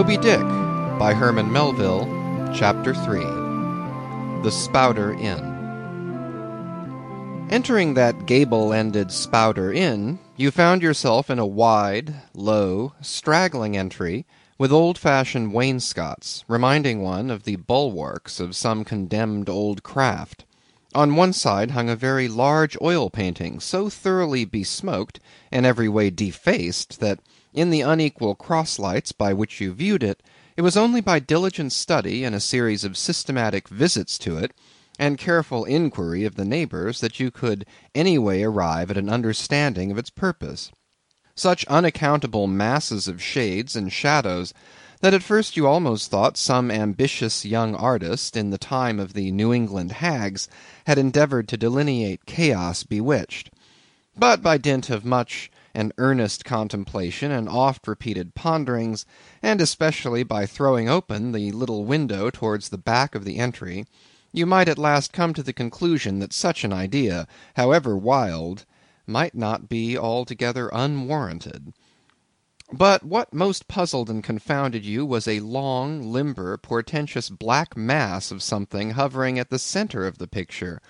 Moby Dick by Herman Melville Chapter 3 The Spouter Inn Entering that gable-ended Spouter Inn, you found yourself in a wide, low, straggling entry, with old-fashioned wainscots, reminding one of the bulwarks of some condemned old craft. On one side hung a very large oil painting, so thoroughly besmoked, and every way defaced, that in the unequal cross lights by which you viewed it, it was only by diligent study and a series of systematic visits to it, and careful inquiry of the neighbours, that you could any way arrive at an understanding of its purpose. Such unaccountable masses of shades and shadows, that at first you almost thought some ambitious young artist, in the time of the New England hags, had endeavoured to delineate chaos bewitched. But by dint of much and earnest contemplation and oft repeated ponderings, and especially by throwing open the little window towards the back of the entry, you might at last come to the conclusion that such an idea, however wild, might not be altogether unwarranted. But what most puzzled and confounded you was a long, limber, portentous black mass of something hovering at the centre of the picture,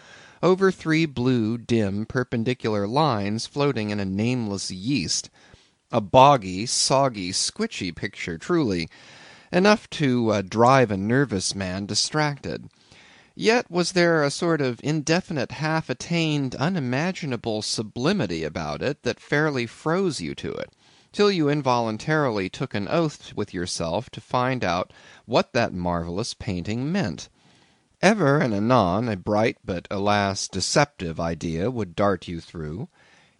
over three blue, dim, perpendicular lines floating in a nameless yeast. A boggy, soggy, squitchy picture truly; enough to uh, drive a nervous man distracted. Yet was there a sort of indefinite, half attained, unimaginable sublimity about it that fairly froze you to it till you involuntarily took an oath with yourself to find out what that marvellous painting meant. Ever and anon a bright but, alas! deceptive idea would dart you through.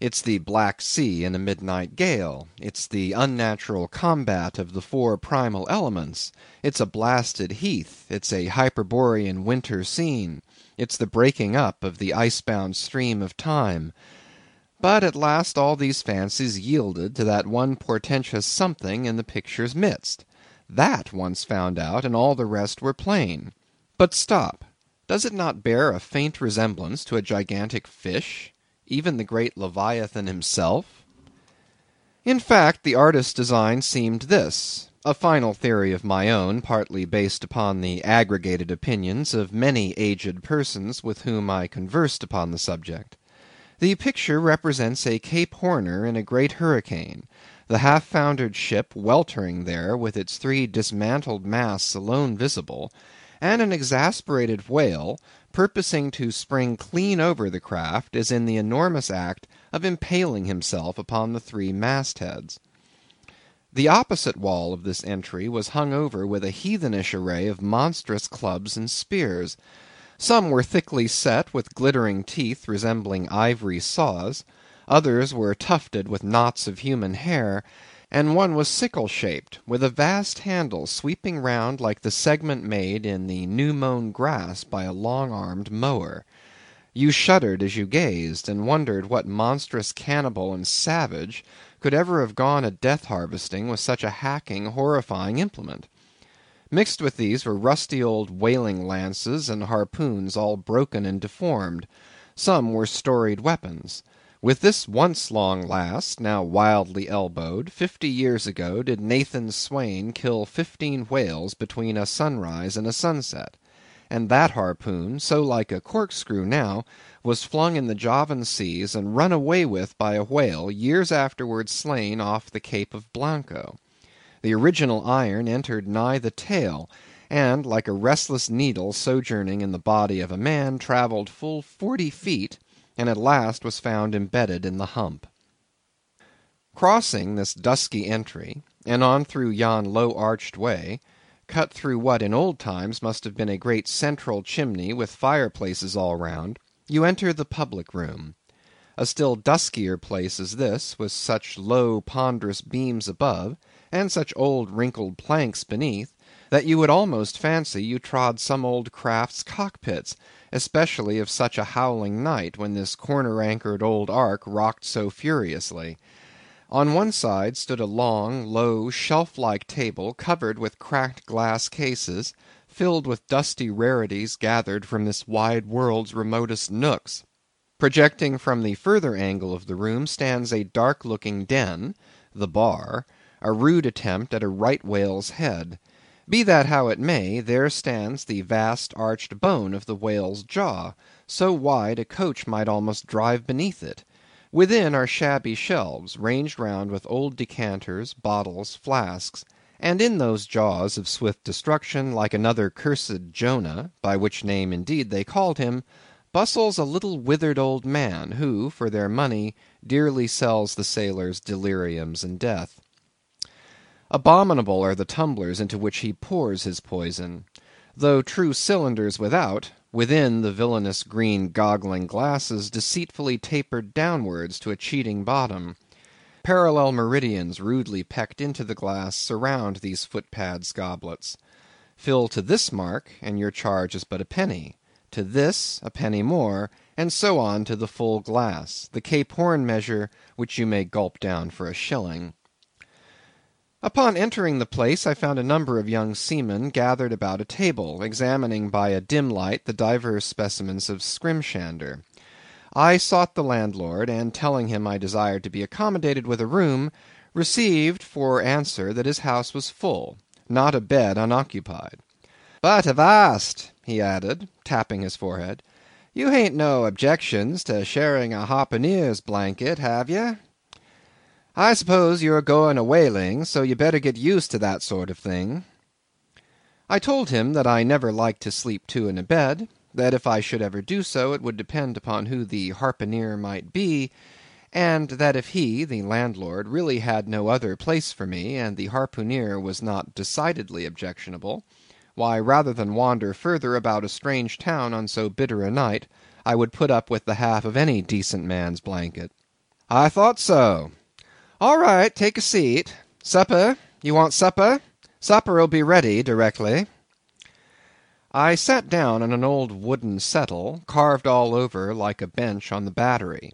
It's the Black Sea in a midnight gale; it's the unnatural combat of the four primal elements; it's a blasted heath; it's a Hyperborean winter scene; it's the breaking up of the ice bound stream of time. But at last all these fancies yielded to that one portentous something in the picture's midst. That once found out, and all the rest were plain. But stop! Does it not bear a faint resemblance to a gigantic fish? even the great Leviathan himself? In fact, the artist's design seemed this: a final theory of my own, partly based upon the aggregated opinions of many aged persons with whom I conversed upon the subject. The picture represents a Cape Horner in a great hurricane; the half foundered ship weltering there with its three dismantled masts alone visible, and an exasperated whale, purposing to spring clean over the craft, is in the enormous act of impaling himself upon the three mast heads. The opposite wall of this entry was hung over with a heathenish array of monstrous clubs and spears. Some were thickly set with glittering teeth resembling ivory saws; others were tufted with knots of human hair; and one was sickle shaped, with a vast handle sweeping round like the segment made in the new mown grass by a long armed mower. You shuddered as you gazed, and wondered what monstrous cannibal and savage could ever have gone a death harvesting with such a hacking, horrifying implement. Mixed with these were rusty old whaling lances and harpoons all broken and deformed; some were storied weapons. With this once long last, now wildly elbowed, fifty years ago did Nathan Swain kill fifteen whales between a sunrise and a sunset; and that harpoon, so like a corkscrew now, was flung in the Javan seas and run away with by a whale years afterwards slain off the Cape of Blanco. The original iron entered nigh the tail, and, like a restless needle sojourning in the body of a man, travelled full forty feet, and at last was found embedded in the hump. Crossing this dusky entry, and on through yon low arched way, cut through what in old times must have been a great central chimney with fireplaces all round, you enter the public room. A still duskier place is this, with such low ponderous beams above and such old wrinkled planks beneath, that you would almost fancy you trod some old craft's cockpits, especially of such a howling night, when this corner anchored old ark rocked so furiously. On one side stood a long, low, shelf like table covered with cracked glass cases, filled with dusty rarities gathered from this wide world's remotest nooks. Projecting from the further angle of the room stands a dark looking den, the bar a rude attempt at a right whale's head. Be that how it may, there stands the vast arched bone of the whale's jaw, so wide a coach might almost drive beneath it. Within are shabby shelves, ranged round with old decanters, bottles, flasks; and in those jaws of swift destruction, like another cursed Jonah (by which name indeed they called him), bustles a little withered old man, who, for their money, dearly sells the sailors deliriums and death. Abominable are the tumblers into which he pours his poison. Though true cylinders without, within the villainous green goggling glasses deceitfully tapered downwards to a cheating bottom. Parallel meridians rudely pecked into the glass surround these footpads goblets. Fill to this mark, and your charge is but a penny; to this, a penny more, and so on to the full glass, the Cape Horn measure, which you may gulp down for a shilling. Upon entering the place I found a number of young seamen gathered about a table, examining by a dim light the divers specimens of skrimshander. I sought the landlord, and telling him I desired to be accommodated with a room, received for answer that his house was full, not a bed unoccupied. "But avast," he added, tapping his forehead, "you hain't no objections to sharing a harpooneer's blanket, have ye? I suppose you're going a whaling, so you'd better get used to that sort of thing." I told him that I never liked to sleep two in a bed; that if I should ever do so, it would depend upon who the harpooneer might be; and that if he, the landlord, really had no other place for me, and the harpooneer was not decidedly objectionable, why, rather than wander further about a strange town on so bitter a night, I would put up with the half of any decent man's blanket. "I thought so. All right, take a seat. Supper? You want supper? Supper'll be ready directly." I sat down on an old wooden settle, carved all over like a bench on the Battery.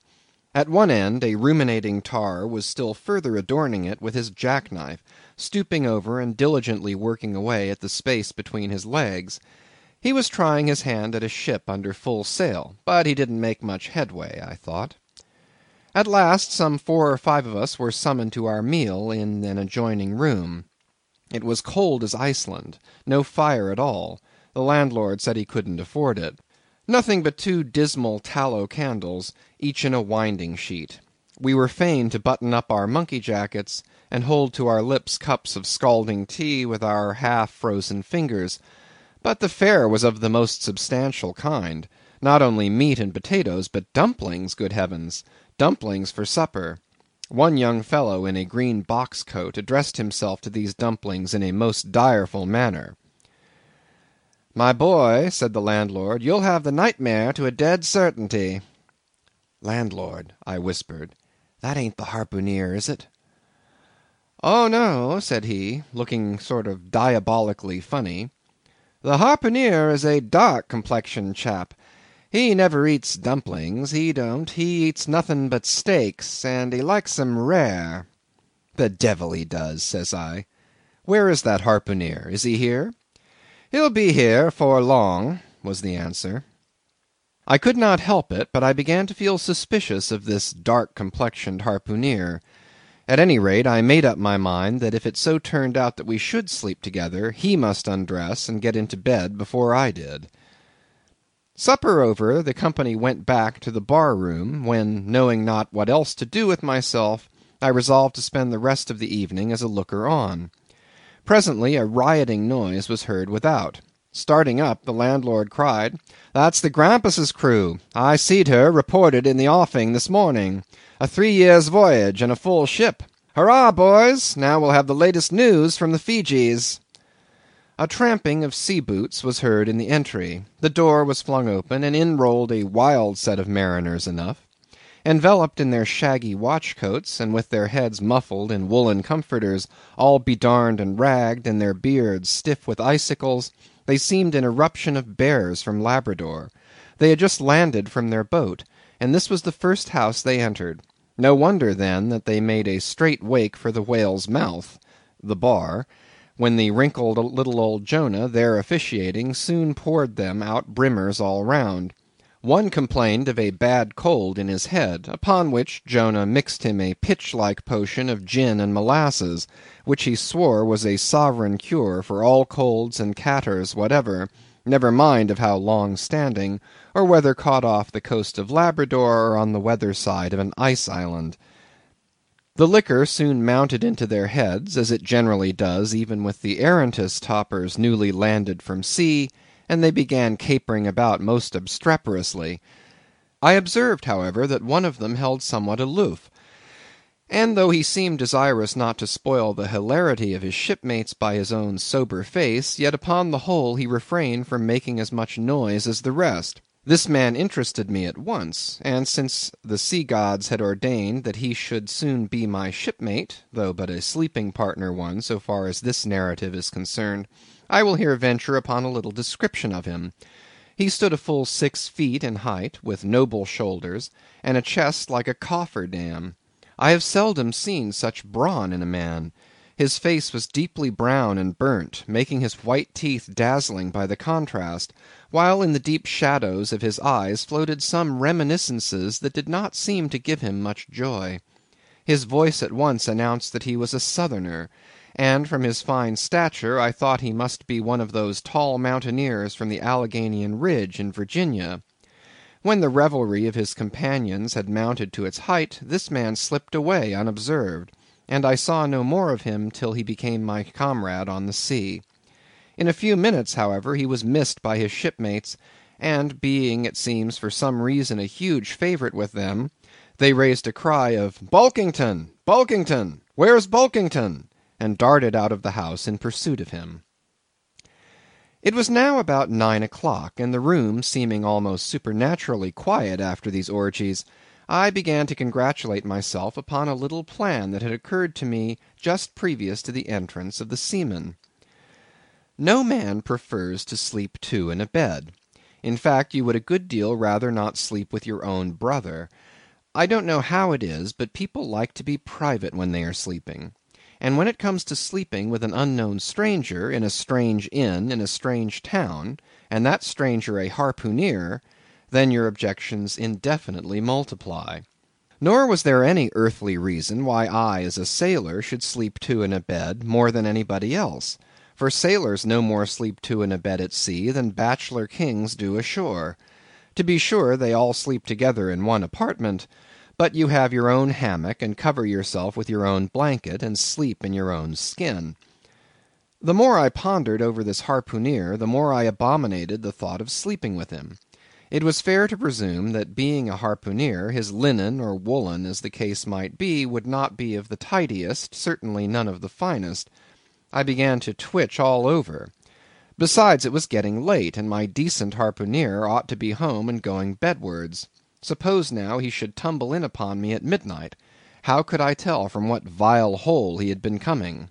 At one end, a ruminating tar was still further adorning it with his jack knife, stooping over and diligently working away at the space between his legs. He was trying his hand at a ship under full sail, but he didn't make much headway, I thought. At last some four or five of us were summoned to our meal in an adjoining room. It was cold as Iceland; no fire at all; the landlord said he couldn't afford it. Nothing but two dismal tallow candles, each in a winding sheet. We were fain to button up our monkey jackets, and hold to our lips cups of scalding tea with our half frozen fingers; but the fare was of the most substantial kind; not only meat and potatoes, but dumplings, good heavens! Dumplings for supper. One young fellow in a green box coat addressed himself to these dumplings in a most direful manner. "My boy," said the landlord, "you'll have the nightmare to a dead certainty." "Landlord," I whispered, "that ain't the harpooneer, is it?" "Oh no," said he, looking sort of diabolically funny, "the harpooneer is a dark complexioned chap. He never eats dumplings, he don't; he eats nothing but steaks, and he likes 'em rare." "The devil he does," says I. "Where is that harpooneer? Is he here?" "He'll be here 'fore long," was the answer. I could not help it, but I began to feel suspicious of this dark complexioned harpooneer. At any rate, I made up my mind that if it so turned out that we should sleep together, he must undress and get into bed before I did. Supper over, the company went back to the bar room, when, knowing not what else to do with myself, I resolved to spend the rest of the evening as a looker on. Presently a rioting noise was heard without. Starting up, the landlord cried, "That's the Grampus's crew. I seed her reported in the offing this morning. A three years' voyage, and a full ship. Hurrah, boys! Now we'll have the latest news from the Feejees." A tramping of sea boots was heard in the entry; the door was flung open, and in rolled a wild set of mariners enough. Enveloped in their shaggy watch coats, and with their heads muffled in woollen comforters, all bedarned and ragged, and their beards stiff with icicles, they seemed an eruption of bears from Labrador. They had just landed from their boat, and this was the first house they entered. No wonder, then, that they made a straight wake for the whale's mouth—the bar when the wrinkled little old Jonah, there officiating, soon poured them out brimmers all round. One complained of a bad cold in his head, upon which Jonah mixed him a pitch like potion of gin and molasses, which he swore was a sovereign cure for all colds and catarrhs whatever, never mind of how long standing, or whether caught off the coast of Labrador or on the weather side of an ice island. The liquor soon mounted into their heads, as it generally does even with the arrantest topers newly landed from sea, and they began capering about most obstreperously. I observed, however, that one of them held somewhat aloof; and though he seemed desirous not to spoil the hilarity of his shipmates by his own sober face, yet upon the whole he refrained from making as much noise as the rest. This man interested me at once; and since the sea gods had ordained that he should soon be my shipmate, though but a sleeping partner one so far as this narrative is concerned, I will here venture upon a little description of him. He stood a full six feet in height, with noble shoulders, and a chest like a coffer dam. I have seldom seen such brawn in a man. His face was deeply brown and burnt, making his white teeth dazzling by the contrast, while in the deep shadows of his eyes floated some reminiscences that did not seem to give him much joy. His voice at once announced that he was a Southerner, and from his fine stature I thought he must be one of those tall mountaineers from the Alleghanian ridge in Virginia. When the revelry of his companions had mounted to its height, this man slipped away unobserved and I saw no more of him till he became my comrade on the sea. In a few minutes, however, he was missed by his shipmates, and being, it seems, for some reason a huge favourite with them, they raised a cry of "Bulkington! Bulkington! Where's Bulkington?" and darted out of the house in pursuit of him. It was now about nine o'clock, and the room seeming almost supernaturally quiet after these orgies. I began to congratulate myself upon a little plan that had occurred to me just previous to the entrance of the seamen. No man prefers to sleep two in a bed. In fact, you would a good deal rather not sleep with your own brother. I don't know how it is, but people like to be private when they are sleeping; and when it comes to sleeping with an unknown stranger, in a strange inn, in a strange town, and that stranger a harpooneer then your objections indefinitely multiply. Nor was there any earthly reason why I as a sailor should sleep two in a bed more than anybody else; for sailors no more sleep two in a bed at sea than bachelor kings do ashore. To be sure, they all sleep together in one apartment; but you have your own hammock, and cover yourself with your own blanket, and sleep in your own skin. The more I pondered over this harpooneer, the more I abominated the thought of sleeping with him. It was fair to presume that being a harpooneer, his linen or woollen, as the case might be, would not be of the tidiest, certainly none of the finest. I began to twitch all over. Besides, it was getting late, and my decent harpooneer ought to be home and going bedwards. Suppose now he should tumble in upon me at midnight; how could I tell from what vile hole he had been coming?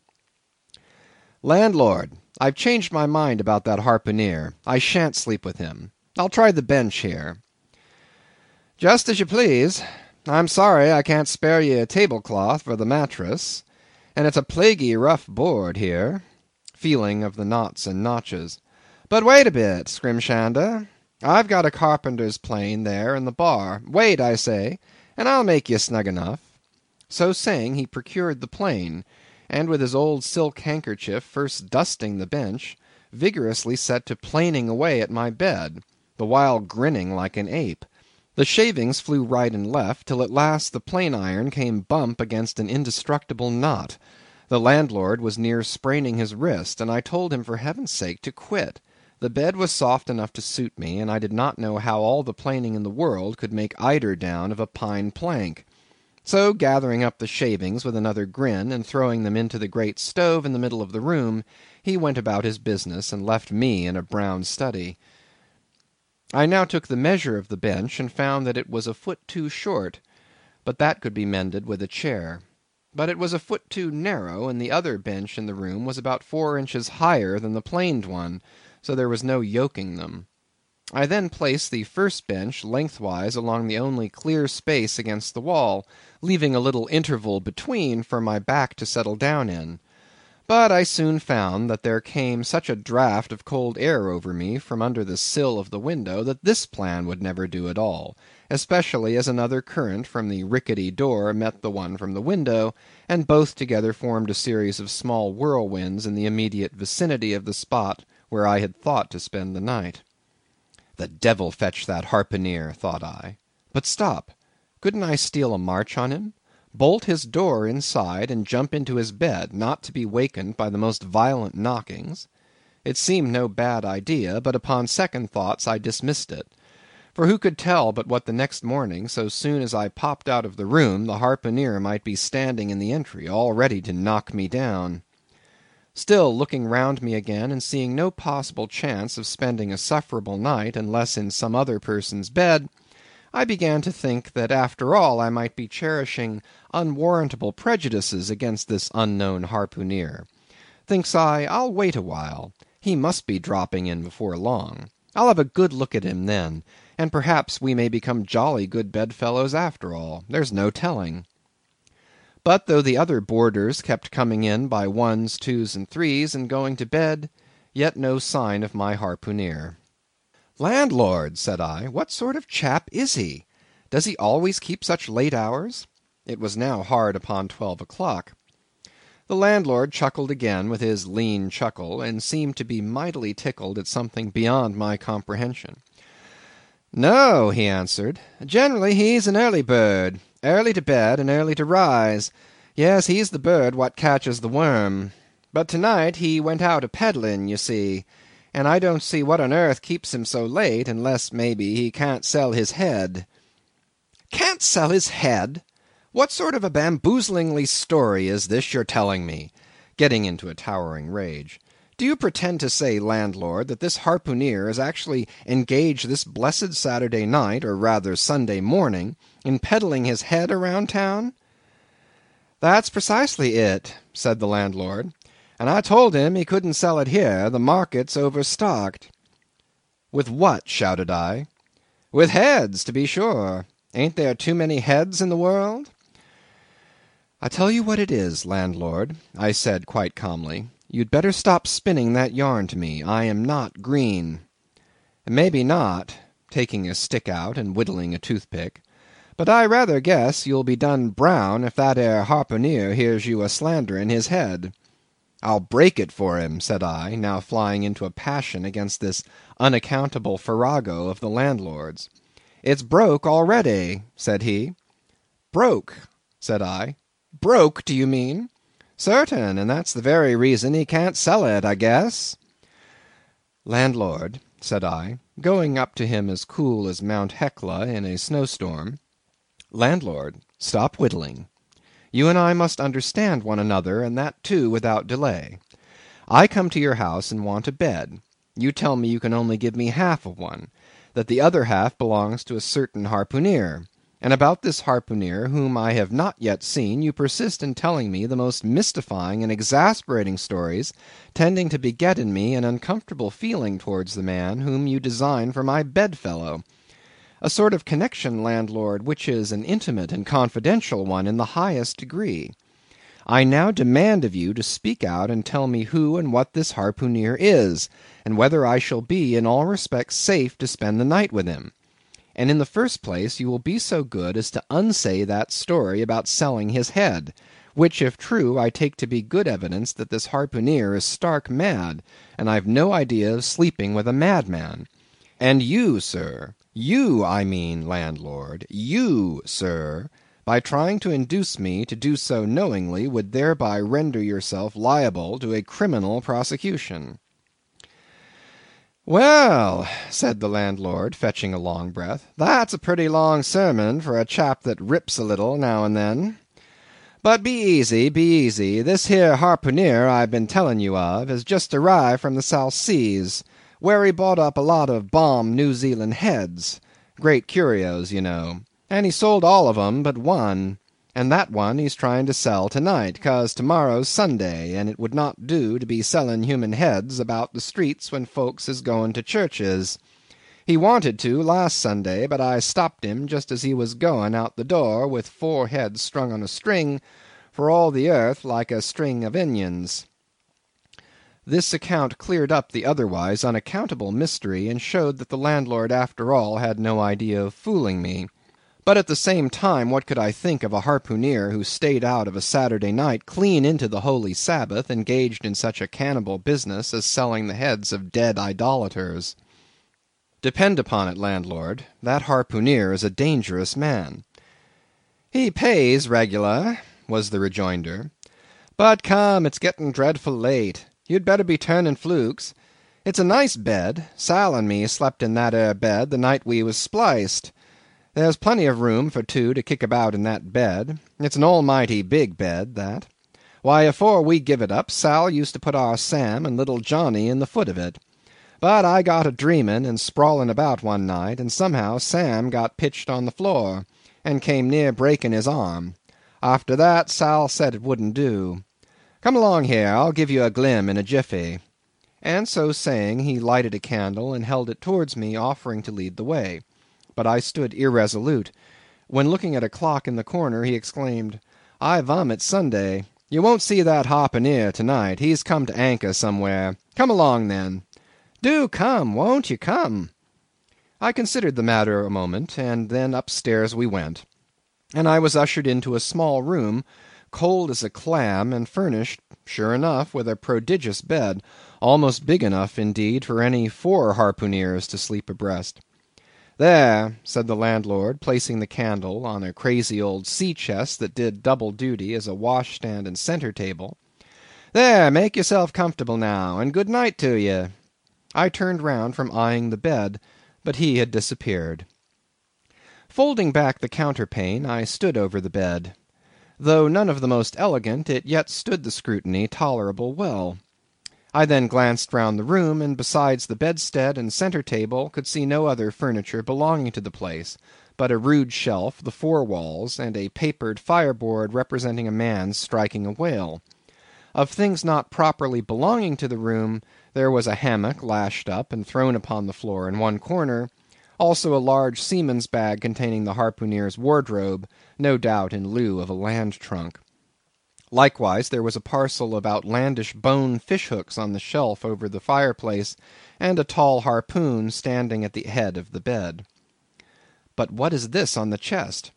"Landlord, I've changed my mind about that harpooneer. I shan't sleep with him. I'll try the bench here." "Just as you please. I'm sorry I can't spare ye a tablecloth for the mattress, and it's a plaguy rough board here," feeling of the knots and notches. "But wait a bit, Skrimshander. I've got a carpenter's plane there in the bar. Wait, I say, and I'll make ye snug enough." So saying, he procured the plane, and with his old silk handkerchief first dusting the bench, vigorously set to planing away at my bed the while grinning like an ape. The shavings flew right and left, till at last the plane iron came bump against an indestructible knot. The landlord was near spraining his wrist, and I told him for heaven's sake to quit. The bed was soft enough to suit me, and I did not know how all the planing in the world could make eider down of a pine plank. So gathering up the shavings with another grin, and throwing them into the great stove in the middle of the room, he went about his business, and left me in a brown study. I now took the measure of the bench, and found that it was a foot too short; but that could be mended with a chair. But it was a foot too narrow, and the other bench in the room was about four inches higher than the planed one, so there was no yoking them. I then placed the first bench lengthwise along the only clear space against the wall, leaving a little interval between for my back to settle down in. But I soon found that there came such a draught of cold air over me from under the sill of the window, that this plan would never do at all, especially as another current from the rickety door met the one from the window, and both together formed a series of small whirlwinds in the immediate vicinity of the spot where I had thought to spend the night. The devil fetch that harpooneer, thought I. But stop! couldn't I steal a march on him? Bolt his door inside, and jump into his bed, not to be wakened by the most violent knockings? It seemed no bad idea, but upon second thoughts I dismissed it; for who could tell but what the next morning, so soon as I popped out of the room, the harpooneer might be standing in the entry, all ready to knock me down? Still, looking round me again, and seeing no possible chance of spending a sufferable night unless in some other person's bed, I began to think that after all I might be cherishing unwarrantable prejudices against this unknown harpooneer. Thinks I, I'll wait awhile; he must be dropping in before long. I'll have a good look at him then, and perhaps we may become jolly good bedfellows after all; there's no telling. But though the other boarders kept coming in by ones, twos, and threes, and going to bed, yet no sign of my harpooneer. "Landlord!" said I, "what sort of chap is he? Does he always keep such late hours?" It was now hard upon twelve o'clock. The landlord chuckled again with his lean chuckle, and seemed to be mightily tickled at something beyond my comprehension. "No," he answered, "generally he's an early bird; early to bed and early to rise. Yes, he's the bird what catches the worm. But to night he went out a peddling, you see and I don't see what on earth keeps him so late, unless, maybe, he can't sell his head." "Can't sell his head! What sort of a bamboozlingly story is this you're telling me?" getting into a towering rage. "Do you pretend to say, landlord, that this harpooneer is actually engaged this blessed Saturday night, or rather Sunday morning, in peddling his head around town?" "That's precisely it," said the landlord and I told him he couldn't sell it here, the market's overstocked." "With what?" shouted I. "With heads, to be sure. Ain't there too many heads in the world?" "I tell you what it is, landlord," I said quite calmly, "you'd better stop spinning that yarn to me. I am not green." "Maybe not," taking a stick out and whittling a toothpick, "but I rather guess you'll be done brown if that ere harpooneer hears you a slandering his head. "I'll break it for him," said I, now flying into a passion against this unaccountable farrago of the landlord's. "It's broke already," said he. "Broke!" said I. "Broke, do you mean?" "Certain; and that's the very reason he can't sell it, I guess." "Landlord," said I, going up to him as cool as Mount Hecla in a snow storm, "landlord, stop whittling. You and I must understand one another, and that too without delay. I come to your house and want a bed. You tell me you can only give me half of one; that the other half belongs to a certain harpooneer; and about this harpooneer, whom I have not yet seen, you persist in telling me the most mystifying and exasperating stories, tending to beget in me an uncomfortable feeling towards the man whom you design for my bedfellow a sort of connection, landlord, which is an intimate and confidential one in the highest degree. I now demand of you to speak out and tell me who and what this harpooneer is, and whether I shall be in all respects safe to spend the night with him. And in the first place, you will be so good as to unsay that story about selling his head, which if true, I take to be good evidence that this harpooneer is stark mad, and I've no idea of sleeping with a madman. And you, sir, you, I mean, landlord, you, sir, by trying to induce me to do so knowingly, would thereby render yourself liable to a criminal prosecution." "Well," said the landlord, fetching a long breath, "that's a pretty long sermon for a chap that rips a little now and then. But be easy, be easy; this here harpooneer I've been telling you of, has just arrived from the South Seas where he bought up a lot of bomb New Zealand heads great curios, you know and he sold all of 'em but one, and that one he's trying to sell to night, 'cause to morrow's Sunday, and it would not do to be selling human heads about the streets when folks is going to churches. He wanted to last Sunday, but I stopped him just as he was going out the door with four heads strung on a string, for all the earth like a string of inions. This account cleared up the otherwise unaccountable mystery, and showed that the landlord after all had no idea of fooling me. But at the same time, what could I think of a harpooneer who stayed out of a Saturday night clean into the holy Sabbath, engaged in such a cannibal business as selling the heads of dead idolaters? Depend upon it, landlord, that harpooneer is a dangerous man. "He pays regular," was the rejoinder. "But come, it's getting dreadful late. You'd better be turning flukes. It's a nice bed. Sal and me slept in that ere bed the night we was spliced. There's plenty of room for two to kick about in that bed. It's an almighty big bed, that. Why, afore we give it up, Sal used to put our Sam and little Johnny in the foot of it. But I got a dreaming and sprawling about one night, and somehow Sam got pitched on the floor, and came near breaking his arm. After that, Sal said it wouldn't do. Come along here, I'll give you a glim in a jiffy." And so saying, he lighted a candle and held it towards me, offering to lead the way. But I stood irresolute, when looking at a clock in the corner, he exclaimed, "I vum it's Sunday. You won't see that harpooneer to night; he's come to anchor somewhere. Come along, then. Do come, won't you come?" I considered the matter a moment, and then up stairs we went, and I was ushered into a small room cold as a clam, and furnished, sure enough, with a prodigious bed, almost big enough, indeed, for any four harpooneers to sleep abreast. "There," said the landlord, placing the candle on a crazy old sea chest that did double duty as a washstand and centre table. "There, make yourself comfortable now, and good night to ye." I turned round from eyeing the bed, but he had disappeared. Folding back the counterpane, I stood over the bed. Though none of the most elegant, it yet stood the scrutiny tolerable well. I then glanced round the room, and besides the bedstead and centre table, could see no other furniture belonging to the place, but a rude shelf, the four walls, and a papered fireboard representing a man striking a whale. Of things not properly belonging to the room, there was a hammock lashed up and thrown upon the floor in one corner, also a large seaman's bag containing the harpooneer's wardrobe, no doubt in lieu of a land trunk. Likewise there was a parcel of outlandish bone fish hooks on the shelf over the fireplace, and a tall harpoon standing at the head of the bed. But what is this on the chest?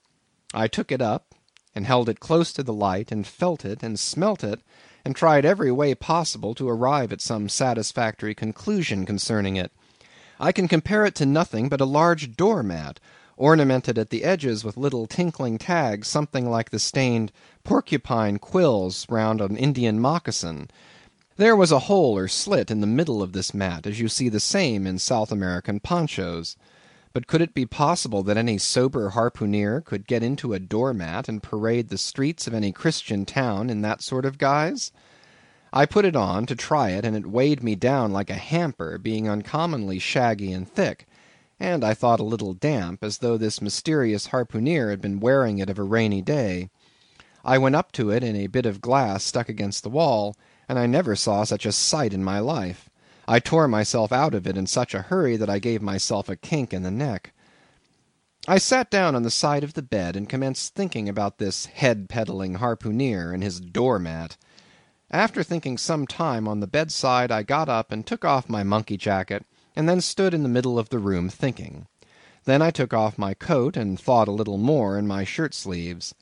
I took it up, and held it close to the light, and felt it, and smelt it, and tried every way possible to arrive at some satisfactory conclusion concerning it. I can compare it to nothing but a large door mat, ornamented at the edges with little tinkling tags something like the stained porcupine quills round an Indian moccasin. There was a hole or slit in the middle of this mat, as you see the same in South American ponchos. But could it be possible that any sober harpooneer could get into a door mat and parade the streets of any Christian town in that sort of guise? I put it on to try it, and it weighed me down like a hamper, being uncommonly shaggy and thick and I thought a little damp, as though this mysterious harpooneer had been wearing it of a rainy day. I went up to it in a bit of glass stuck against the wall, and I never saw such a sight in my life. I tore myself out of it in such a hurry that I gave myself a kink in the neck. I sat down on the side of the bed and commenced thinking about this head peddling harpooneer and his door mat. After thinking some time on the bedside, I got up and took off my monkey jacket and then stood in the middle of the room thinking. Then I took off my coat, and thought a little more in my shirt sleeves.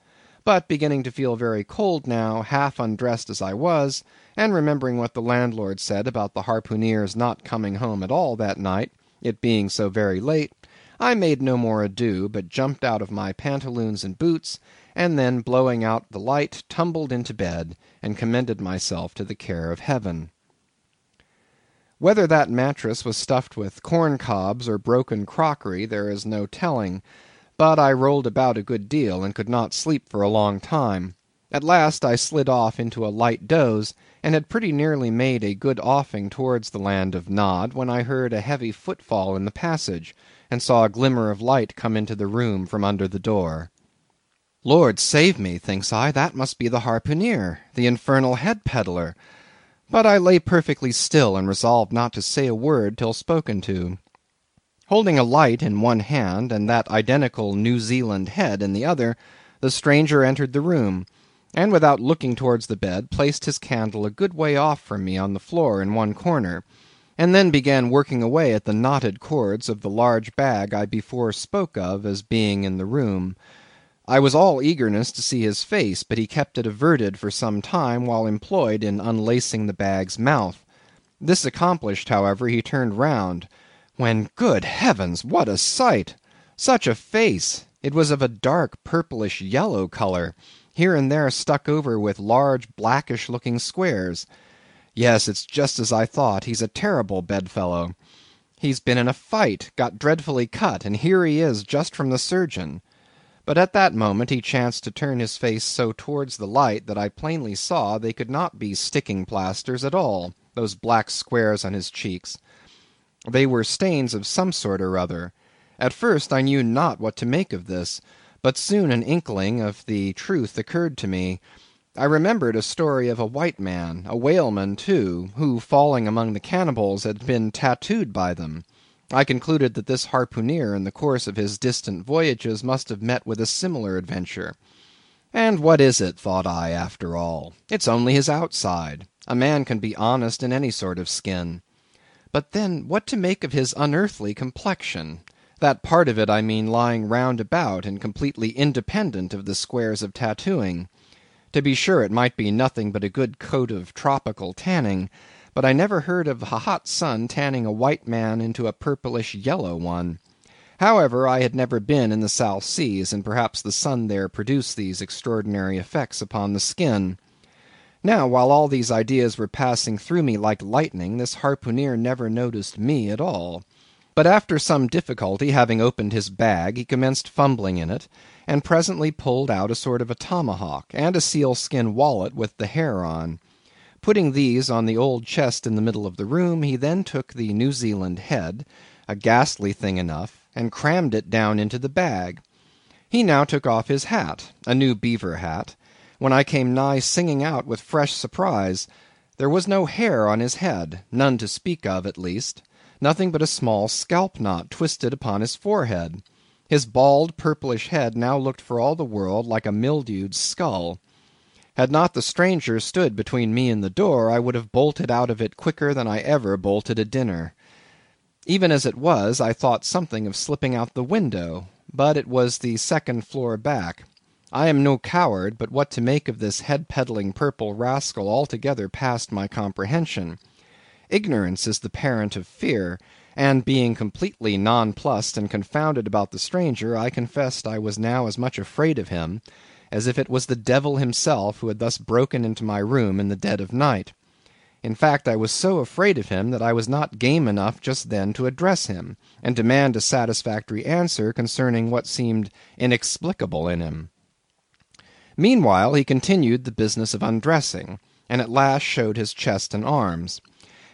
But beginning to feel very cold now, half undressed as I was, and remembering what the landlord said about the harpooneer's not coming home at all that night, it being so very late, I made no more ado, but jumped out of my pantaloons and boots, and then blowing out the light, tumbled into bed, and commended myself to the care of Heaven. Whether that mattress was stuffed with corn cobs or broken crockery, there is no telling; but I rolled about a good deal, and could not sleep for a long time. At last I slid off into a light doze, and had pretty nearly made a good offing towards the land of Nod, when I heard a heavy footfall in the passage, and saw a glimmer of light come into the room from under the door. Lord save me, thinks I, that must be the harpooneer, the infernal head peddler. But I lay perfectly still, and resolved not to say a word till spoken to. Holding a light in one hand, and that identical New Zealand head in the other, the stranger entered the room, and without looking towards the bed, placed his candle a good way off from me on the floor in one corner, and then began working away at the knotted cords of the large bag I before spoke of as being in the room. I was all eagerness to see his face, but he kept it averted for some time while employed in unlacing the bag's mouth. This accomplished, however, he turned round, when, good heavens! what a sight! Such a face! It was of a dark purplish yellow colour, here and there stuck over with large blackish looking squares. Yes, it's just as I thought; he's a terrible bedfellow. He's been in a fight, got dreadfully cut, and here he is just from the surgeon. But at that moment he chanced to turn his face so towards the light that I plainly saw they could not be sticking plasters at all, those black squares on his cheeks. They were stains of some sort or other. At first I knew not what to make of this, but soon an inkling of the truth occurred to me. I remembered a story of a white man, a whaleman too, who falling among the cannibals had been tattooed by them. I concluded that this harpooneer in the course of his distant voyages must have met with a similar adventure. And what is it, thought I, after all? It's only his outside. A man can be honest in any sort of skin. But then what to make of his unearthly complexion? that part of it, I mean, lying round about, and completely independent of the squares of tattooing. To be sure, it might be nothing but a good coat of tropical tanning, but I never heard of a hot sun tanning a white man into a purplish yellow one. However, I had never been in the South Seas, and perhaps the sun there produced these extraordinary effects upon the skin. Now, while all these ideas were passing through me like lightning, this harpooneer never noticed me at all. But after some difficulty, having opened his bag, he commenced fumbling in it, and presently pulled out a sort of a tomahawk, and a seal skin wallet with the hair on. Putting these on the old chest in the middle of the room, he then took the New Zealand head, a ghastly thing enough, and crammed it down into the bag. He now took off his hat, a new beaver hat, when I came nigh singing out with fresh surprise. There was no hair on his head, none to speak of at least nothing but a small scalp knot twisted upon his forehead. His bald, purplish head now looked for all the world like a mildewed skull. Had not the stranger stood between me and the door, I would have bolted out of it quicker than I ever bolted a dinner. Even as it was, I thought something of slipping out the window, but it was the second floor back. I am no coward, but what to make of this head peddling purple rascal altogether passed my comprehension. Ignorance is the parent of fear, and being completely nonplussed and confounded about the stranger, I confessed I was now as much afraid of him, as if it was the devil himself who had thus broken into my room in the dead of night. In fact, I was so afraid of him that I was not game enough just then to address him, and demand a satisfactory answer concerning what seemed inexplicable in him. Meanwhile he continued the business of undressing, and at last showed his chest and arms.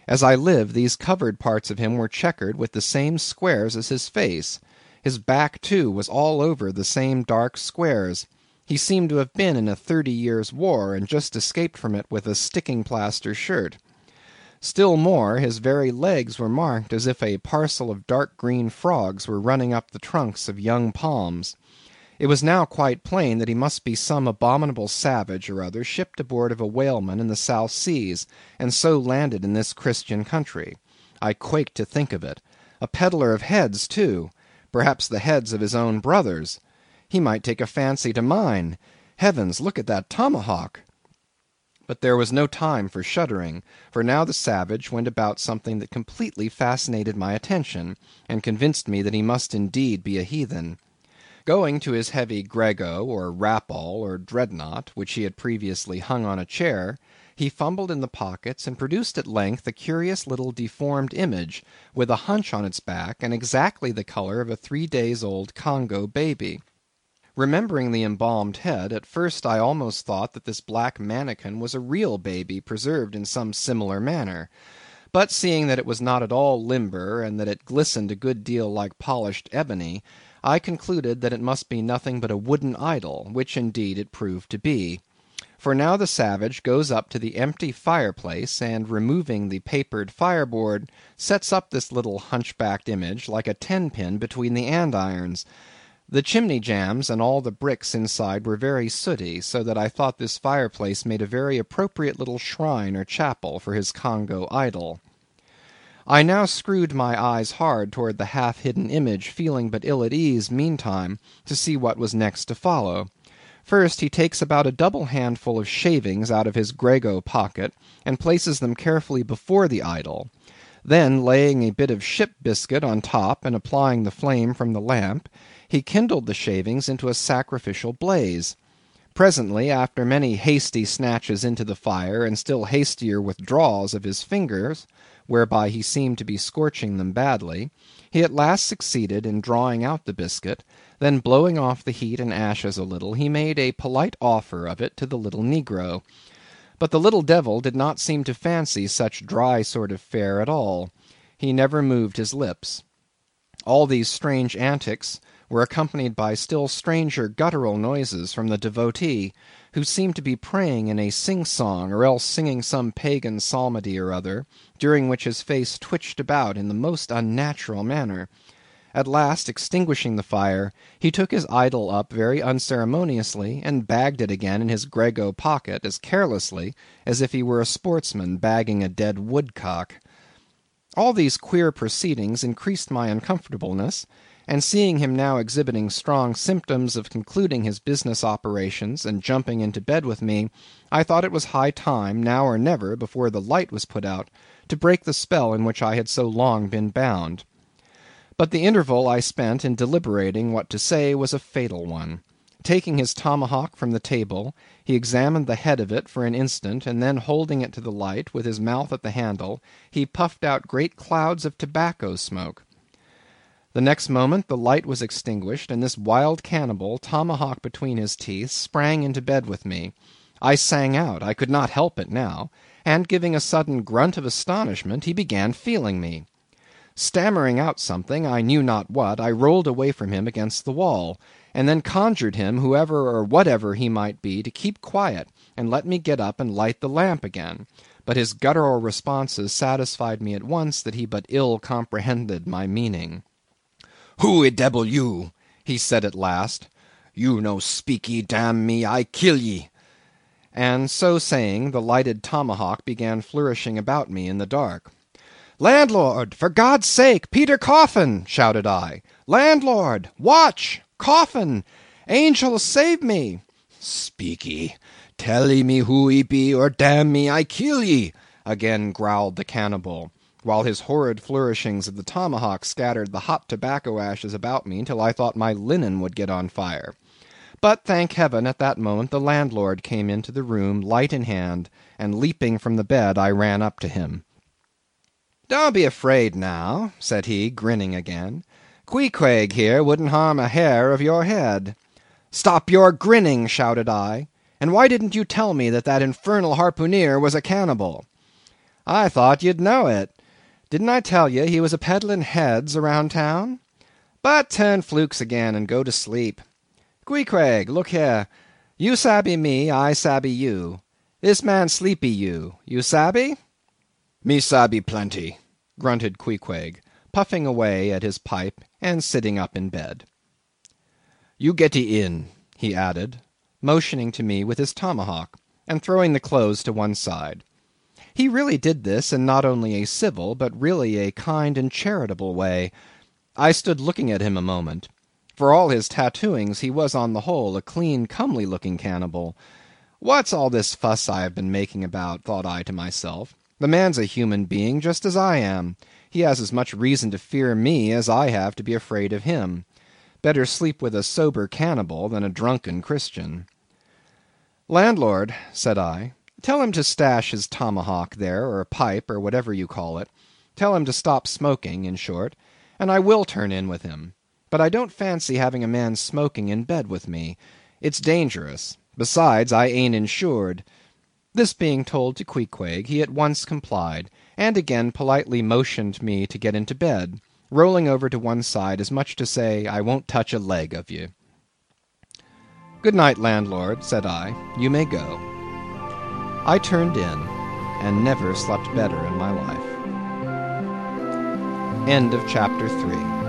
As I live, these covered parts of him were chequered with the same squares as his face; his back, too, was all over the same dark squares; he seemed to have been in a thirty years' war, and just escaped from it with a sticking plaster shirt. Still more, his very legs were marked as if a parcel of dark green frogs were running up the trunks of young palms. It was now quite plain that he must be some abominable savage or other shipped aboard of a whaleman in the South Seas, and so landed in this Christian country. I quaked to think of it. A peddler of heads too! Perhaps the heads of his own brothers. He might take a fancy to mine. Heavens, look at that tomahawk! But there was no time for shuddering, for now the savage went about something that completely fascinated my attention, and convinced me that he must indeed be a heathen. Going to his heavy grego, or wrapall, or dreadnought, which he had previously hung on a chair, he fumbled in the pockets, and produced at length a curious little deformed image, with a hunch on its back, and exactly the colour of a three days old Congo baby. Remembering the embalmed head, at first I almost thought that this black manikin was a real baby preserved in some similar manner; but seeing that it was not at all limber, and that it glistened a good deal like polished ebony. I concluded that it must be nothing but a wooden idol, which indeed it proved to be. For now the savage goes up to the empty fireplace, and removing the papered fireboard, sets up this little hunchbacked image like a ten pin between the andirons. The chimney jambs and all the bricks inside were very sooty, so that I thought this fireplace made a very appropriate little shrine or chapel for his Congo idol. I now screwed my eyes hard towards the half hidden image, feeling but ill at ease, meantime, to see what was next to follow. First, he takes about a double handful of shavings out of his grego pocket, and places them carefully before the idol; then laying a bit of ship biscuit on top, and applying the flame from the lamp, he kindled the shavings into a sacrificial blaze. Presently, after many hasty snatches into the fire, and still hastier withdrawals of his fingers, whereby he seemed to be scorching them badly, he at last succeeded in drawing out the biscuit; then blowing off the heat and ashes a little, he made a polite offer of it to the little negro. But the little devil did not seem to fancy such dry sort of fare at all. He never moved his lips. All these strange antics were accompanied by still stranger guttural noises from the devotee, who seemed to be praying in a sing song, or else singing some pagan psalmody or other, during which his face twitched about in the most unnatural manner. At last, extinguishing the fire, he took his idol up very unceremoniously, and bagged it again in his grego pocket as carelessly as if he were a sportsman bagging a dead woodcock. All these queer proceedings increased my uncomfortableness and seeing him now exhibiting strong symptoms of concluding his business operations and jumping into bed with me, I thought it was high time, now or never, before the light was put out, to break the spell in which I had so long been bound. But the interval I spent in deliberating what to say was a fatal one. Taking his tomahawk from the table, he examined the head of it for an instant, and then holding it to the light, with his mouth at the handle, he puffed out great clouds of tobacco smoke. The next moment the light was extinguished, and this wild cannibal, tomahawk between his teeth, sprang into bed with me. I sang out, I could not help it now; and giving a sudden grunt of astonishment, he began feeling me. Stammering out something, I knew not what, I rolled away from him against the wall, and then conjured him, whoever or whatever he might be, to keep quiet, and let me get up and light the lamp again; but his guttural responses satisfied me at once that he but ill comprehended my meaning. "Who e debbil you?" he said at last. "You no speakee, damn me, I kill ye." And so saying, the lighted tomahawk began flourishing about me in the dark. "Landlord! For God's sake, Peter Coffin!" shouted I. "Landlord! Watch! Coffin! Angels save me!" "Speakee! Tell e me who e be, or damn me, I kill ye," again growled the cannibal while his horrid flourishings of the tomahawk scattered the hot tobacco ashes about me till I thought my linen would get on fire. But, thank Heaven, at that moment the landlord came into the room, light in hand, and leaping from the bed, I ran up to him. "Don't be afraid now," said he, grinning again. "Queequeg here wouldn't harm a hair of your head." "Stop your grinning!" shouted I. "And why didn't you tell me that that infernal harpooneer was a cannibal?" "I thought you'd know it. Didn't I tell ye he was a peddling heads around town? But turn flukes again, and go to sleep. Queequeg, look here. You sabby me, I sabby you. This man sleepy you. You sabby?" "Me sabby plenty," grunted Queequeg, puffing away at his pipe, and sitting up in bed. "You getty in," he added, motioning to me with his tomahawk, and throwing the clothes to one side. He really did this in not only a civil, but really a kind and charitable way. I stood looking at him a moment. For all his tattooings, he was on the whole a clean comely looking cannibal. What's all this fuss I have been making about, thought I to myself. The man's a human being just as I am. He has as much reason to fear me as I have to be afraid of him. Better sleep with a sober cannibal than a drunken Christian. "Landlord," said I, Tell him to stash his tomahawk there, or a pipe, or whatever you call it; tell him to stop smoking, in short, and I will turn in with him. But I don't fancy having a man smoking in bed with me. It's dangerous. Besides, I ain't insured." This being told to Queequeg, he at once complied, and again politely motioned me to get into bed, rolling over to one side as much as to say, I won't touch a leg of ye. "Good night, landlord," said I. "You may go." I turned in, and never slept better in my life. End of chapter 3